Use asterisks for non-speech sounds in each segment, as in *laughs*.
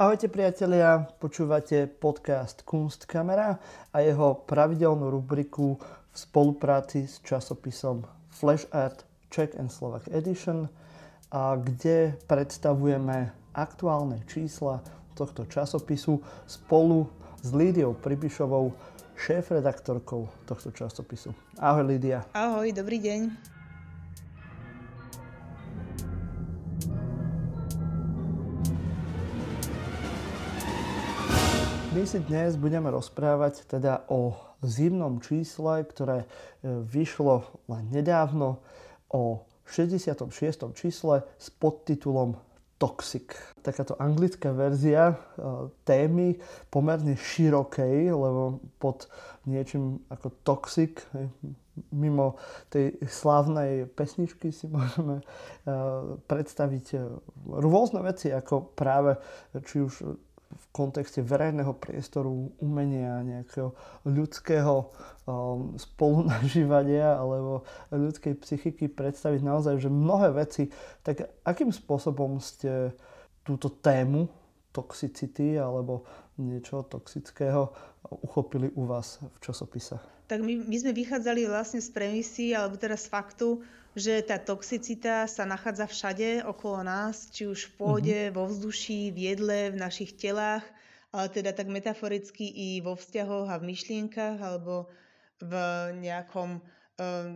Ahojte priatelia, počúvate podcast Kunstkamera a jeho pravidelnú rubriku v spolupráci s časopisom Flash Art Czech and Slovak Edition, a kde predstavujeme aktuálne čísla tohto časopisu spolu s Lídiou Pribišovou, šéf-redaktorkou tohto časopisu. Ahoj Lídia. Ahoj, dobrý deň. My si dnes budeme rozprávať teda o zimnom čísle, ktoré e, vyšlo len nedávno, o 66. čísle s podtitulom Toxic. Takáto anglická verzia e, témy pomerne širokej, lebo pod niečím ako toxic, mimo tej slávnej pesničky si môžeme e, predstaviť rôzne veci, ako práve či už kontexte verejného priestoru, umenia, nejakého ľudského um, spolunažívania alebo ľudskej psychiky predstaviť naozaj, že mnohé veci, tak akým spôsobom ste túto tému toxicity alebo niečo toxického uchopili u vás v časopise? Tak my, my sme vychádzali vlastne z premisy, alebo teda z faktu, že tá toxicita sa nachádza všade okolo nás, či už v pôde, mm-hmm. vo vzduší, v jedle, v našich telách, ale teda tak metaforicky i vo vzťahoch a v myšlienkach alebo v nejakom e,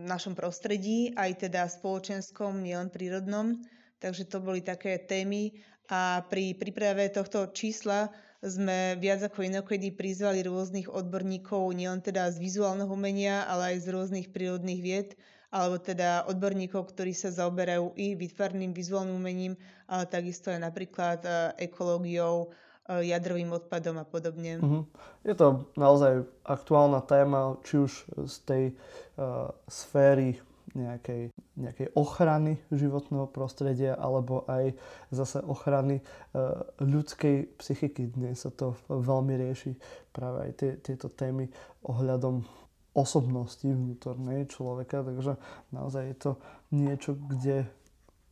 našom prostredí, aj teda spoločenskom, nielen prírodnom. Takže to boli také témy a pri príprave tohto čísla sme viac ako inokedy prizvali rôznych odborníkov, nielen teda z vizuálneho umenia, ale aj z rôznych prírodných vied, alebo teda odborníkov, ktorí sa zaoberajú i vytvarným vizuálnym umením, ale takisto aj napríklad e, ekológiou, e, jadrovým odpadom a podobne. Uh-huh. Je to naozaj aktuálna téma, či už z tej uh, sféry nejakej, nejakej ochrany životného prostredia alebo aj zase ochrany uh, ľudskej psychiky. Dnes sa to veľmi rieši práve aj tie, tieto témy ohľadom osobnosti vnútornej človeka, takže naozaj je to niečo, kde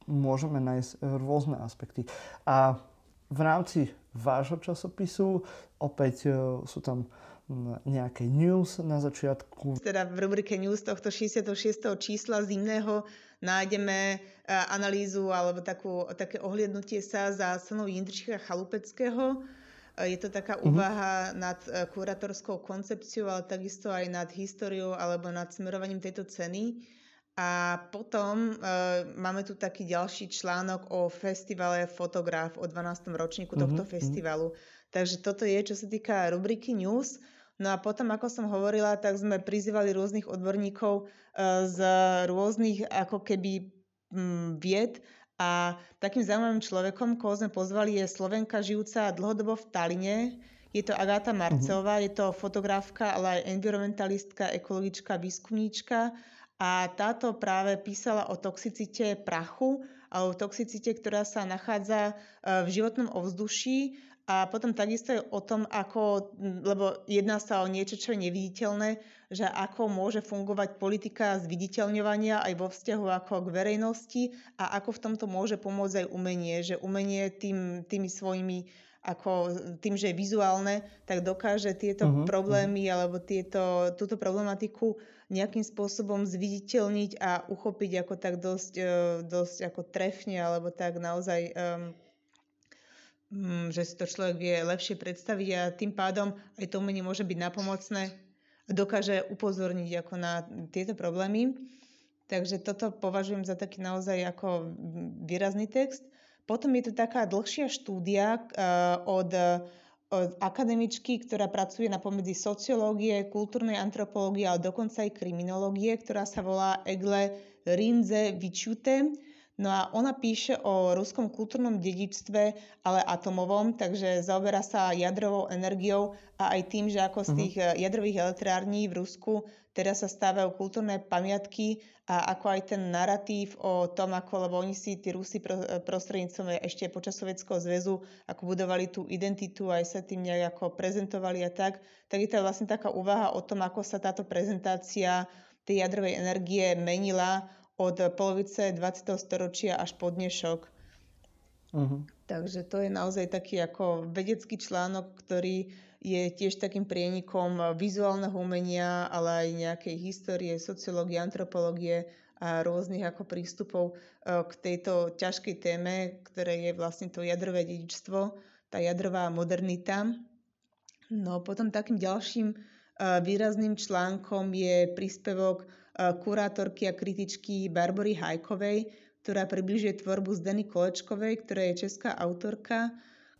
môžeme nájsť rôzne aspekty. A v rámci vášho časopisu opäť e, sú tam nejaké news na začiatku. Teda v rubrike news tohto 66. čísla zimného nájdeme e, analýzu alebo takú, také ohliadnutie sa za cenou Jindřicha Chalupeckého, je to taká uh-huh. úvaha nad e, kurátorskou koncepciou, ale takisto aj nad históriou alebo nad smerovaním tejto ceny. A potom e, máme tu taký ďalší článok o festivale Fotograf, o 12. ročníku tohto uh-huh. festivalu. Takže toto je, čo sa týka rubriky News. No a potom, ako som hovorila, tak sme prizývali rôznych odborníkov e, z rôznych ako keby vied a takým zaujímavým človekom, koho sme pozvali, je Slovenka žijúca dlhodobo v Taline. Je to Agáta mhm. Marcová, uh-huh. je to fotografka, ale aj environmentalistka, ekologička, výskumníčka. A táto práve písala o toxicite prachu a o toxicite, ktorá sa nachádza e, v životnom ovzduší a potom takisto je o tom, ako, lebo jedná sa o niečo, čo je neviditeľné, že ako môže fungovať politika zviditeľňovania aj vo vzťahu ako k verejnosti a ako v tomto môže pomôcť aj umenie, že umenie tým, tými svojimi ako tým, že je vizuálne, tak dokáže tieto uh-huh, problémy uh-huh. alebo tieto, túto problematiku nejakým spôsobom zviditeľniť a uchopiť ako tak dosť, e, dosť ako trefne alebo tak naozaj um, že si to človek vie lepšie predstaviť a tým pádom aj to umenie môže byť napomocné a dokáže upozorniť ako na tieto problémy. Takže toto považujem za taký naozaj ako výrazný text. Potom je to taká dlhšia štúdia uh, od, od akademičky, ktorá pracuje na pomedzi sociológie, kultúrnej antropológie, ale dokonca aj kriminológie, ktorá sa volá Egle Rinze Vičute No a ona píše o ruskom kultúrnom dedičstve, ale atomovom, takže zaoberá sa jadrovou energiou a aj tým, že ako z mhm. tých uh-huh. jadrových elektrární v Rusku teraz sa stávajú kultúrne pamiatky a ako aj ten narratív o tom, ako, lebo oni si, tí Rusi prostredníctvom ešte počas Sovietskeho zväzu, ako budovali tú identitu, aj sa tým nejak ako prezentovali a tak, tak je to vlastne taká úvaha o tom, ako sa táto prezentácia tej jadrovej energie menila od polovice 20. storočia až po dnešok. Uh-huh. Takže to je naozaj taký ako vedecký článok, ktorý je tiež takým prienikom vizuálneho umenia, ale aj nejakej histórie, sociológie, antropológie a rôznych ako prístupov e, k tejto ťažkej téme, ktoré je vlastne to jadrové dedičstvo, tá jadrová modernita. No potom takým ďalším výrazným článkom je príspevok e, kurátorky a kritičky Barbory Hajkovej, ktorá približuje tvorbu Zdeny Kolečkovej, ktorá je česká autorka,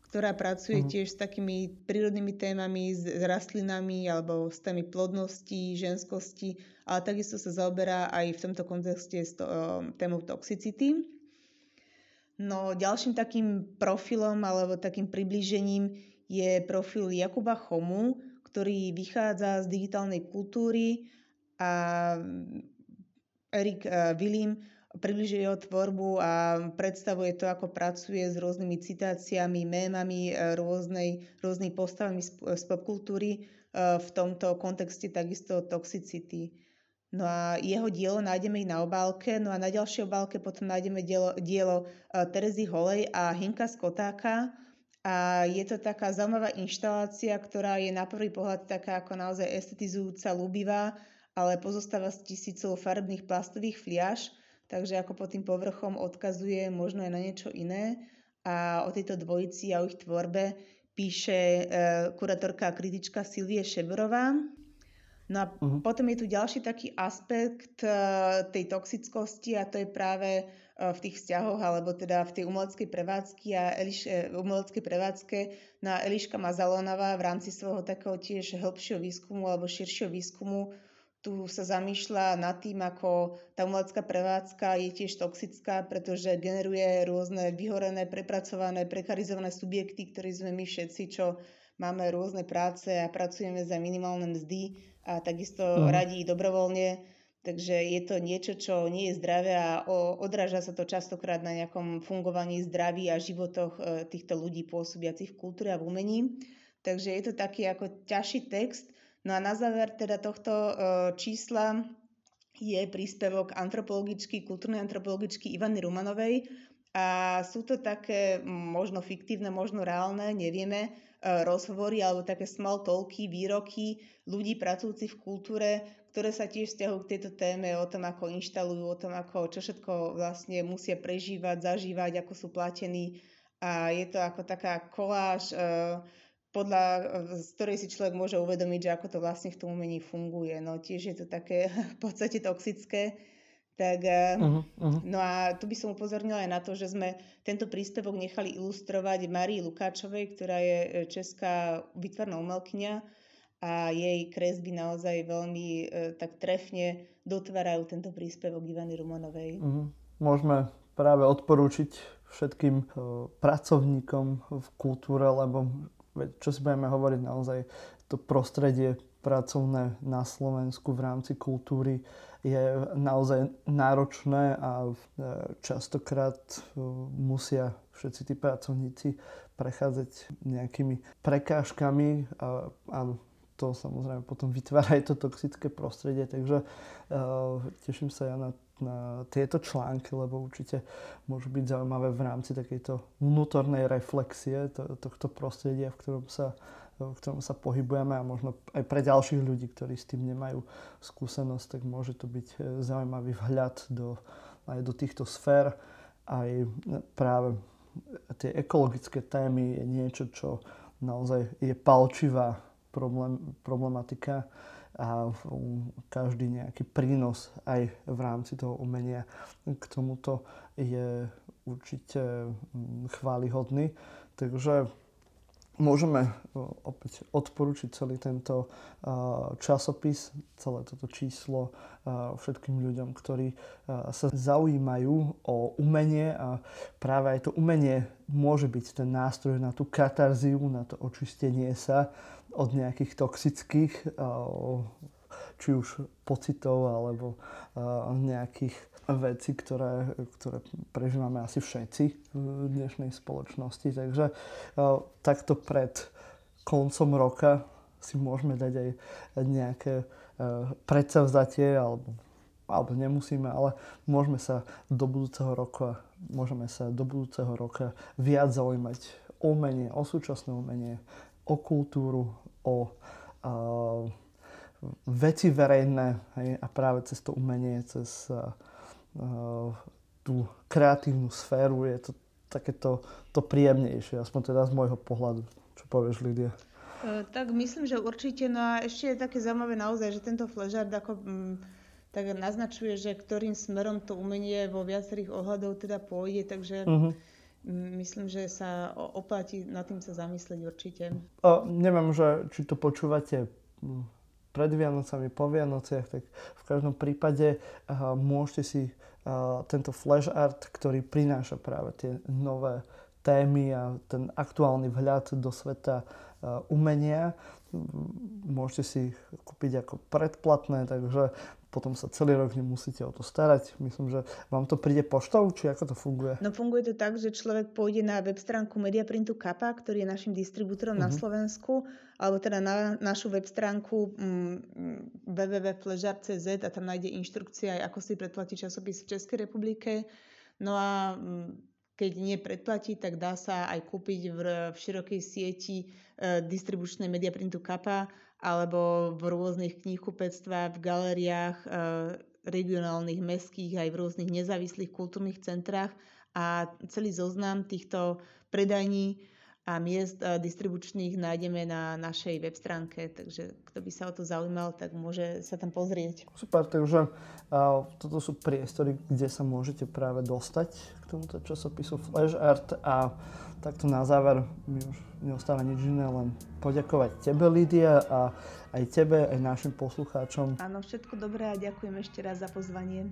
ktorá pracuje uh-huh. tiež s takými prírodnými témami, s, rastlinami alebo s témy plodnosti, ženskosti, ale takisto sa zaoberá aj v tomto kontexte s to, témou toxicity. No ďalším takým profilom alebo takým priblížením je profil Jakuba Chomu, ktorý vychádza z digitálnej kultúry a Erik Willim približuje jeho tvorbu a predstavuje to, ako pracuje s rôznymi citáciami, mémami, e, rôznej, rôznymi postavami z popkultúry, e, v tomto kontexte takisto toxicity. No a jeho dielo nájdeme i na obálke, no a na ďalšej obálke potom nájdeme dielo, dielo e, Terezy Holej a Hinka Skotáka. A je to taká zaujímavá inštalácia, ktorá je na prvý pohľad taká ako naozaj estetizujúca, ľubivá, ale pozostáva z tisícov farebných plastových fliaž, takže ako pod tým povrchom odkazuje možno aj na niečo iné. A o tejto dvojici a o ich tvorbe píše e, kurátorka a kritička Silvie Ševerová. No a uh-huh. potom je tu ďalší taký aspekt e, tej toxickosti a to je práve v tých vzťahoch alebo teda v tej umeleckej prevádzky a Eliš, e, umeleckej prevádzke na Eliška Mazalonová v rámci svojho takého tiež hĺbšieho výskumu alebo širšieho výskumu tu sa zamýšľa nad tým, ako tá umelecká prevádzka je tiež toxická, pretože generuje rôzne vyhorené, prepracované, prekarizované subjekty, ktorí sme my všetci, čo máme rôzne práce a pracujeme za minimálne mzdy a takisto uh-huh. radi dobrovoľne. Takže je to niečo, čo nie je zdravé a odráža sa to častokrát na nejakom fungovaní zdraví a životoch e, týchto ľudí pôsobiacich v kultúre a v umení. Takže je to taký ako ťažší text, No a na záver teda tohto e, čísla je príspevok antropologický, kultúrnej antropologičky Ivany Rumanovej. A sú to také možno fiktívne, možno reálne, nevieme, rozhovory alebo také small talky, výroky ľudí pracujúcich v kultúre, ktoré sa tiež vzťahujú k tejto téme o tom, ako inštalujú, o tom, ako čo všetko vlastne musia prežívať, zažívať, ako sú platení. A je to ako taká koláž uh, podľa, z ktorej si človek môže uvedomiť, že ako to vlastne v tom umení funguje. No tiež je to také *laughs* v podstate toxické. Tak, uh-huh, uh-huh. No a tu by som upozornila aj na to, že sme tento príspevok nechali ilustrovať Marii Lukáčovej, ktorá je e, česká vytvarná umelkyňa a jej kresby naozaj veľmi e, tak trefne dotvárajú tento príspevok Ivany Rumonovej. Uh-huh. Môžeme práve odporúčiť všetkým e, pracovníkom v kultúre, lebo čo si budeme hovoriť naozaj, to prostredie pracovné na Slovensku v rámci kultúry je naozaj náročné a e, častokrát e, musia všetci tí pracovníci prechádzať nejakými prekážkami a, a to samozrejme potom vytvára aj to toxické prostredie, takže uh, teším sa ja na na tieto články, lebo určite môžu byť zaujímavé v rámci takejto vnútornej reflexie to, tohto prostredia, v ktorom sa v ktorom sa pohybujeme a možno aj pre ďalších ľudí, ktorí s tým nemajú skúsenosť, tak môže to byť e, zaujímavý vhľad do, aj do týchto sfér. Aj práve tie ekologické témy je niečo, čo naozaj je palčivá problém, problematika a každý nejaký prínos aj v rámci toho umenia k tomuto je určite mm, chválihodný. Takže môžeme opäť odporučiť celý tento časopis, celé toto číslo všetkým ľuďom, ktorí sa zaujímajú o umenie a práve aj to umenie môže byť ten nástroj na tú katarziu, na to očistenie sa od nejakých toxických či už pocitov alebo nejakých vecí, ktoré, ktoré prežívame asi všetci v dnešnej spoločnosti. Takže takto pred koncom roka si môžeme dať aj nejaké predsavzatie alebo alebo nemusíme, ale môžeme sa do budúceho roka, môžeme sa do budúceho roka viac zaujímať o umenie, o súčasné umenie, o kultúru, o uh, veci verejné hej, a práve cez to umenie, cez uh, tú kreatívnu sféru je to takéto to príjemnejšie, aspoň teda z môjho pohľadu. Čo povieš, Lidia? E, tak myslím, že určite. No a ešte je také zaujímavé naozaj, že tento fležard ako mm, tak naznačuje, že ktorým smerom to umenie vo viacerých ohľadov teda pôjde, takže uh-huh. myslím, že sa oplatí nad tým sa zamyslieť určite. O, neviem, že či to počúvate pred Vianocami, po Vianociach, tak v každom prípade uh, môžete si uh, tento flash art, ktorý prináša práve tie nové témy a ten aktuálny vhľad do sveta uh, umenia. Môžete si kúpiť ako predplatné, takže potom sa celý rok nemusíte o to starať. Myslím, že vám to príde poštou, či ako to funguje? No funguje to tak, že človek pôjde na web stránku Mediaprintu Kappa, ktorý je našim distribútorom uh-huh. na mhm. Slovensku, alebo teda na našu web stránku mm, www.fležar.cz a tam nájde inštrukcie aj ako si predplatiť časopis v Českej republike. No a mm, keď nie predplatí, tak dá sa aj kúpiť v, v širokej sieti e, distribučnej Mediaprintu Kappa alebo v rôznych knihkupectvách, v galériách e, regionálnych, mestských aj v rôznych nezávislých kultúrnych centrách. A celý zoznam týchto predajní a miest e, distribučných nájdeme na našej web stránke, takže kto by sa o to zaujímal, tak môže sa tam pozrieť. Super, takže uh, toto sú priestory, kde sa môžete práve dostať k tomuto časopisu Flash Art a takto na záver mi už neostáva nič iné, len poďakovať tebe, Lidia, a aj tebe, aj našim poslucháčom. Áno, všetko dobré a ďakujem ešte raz za pozvanie.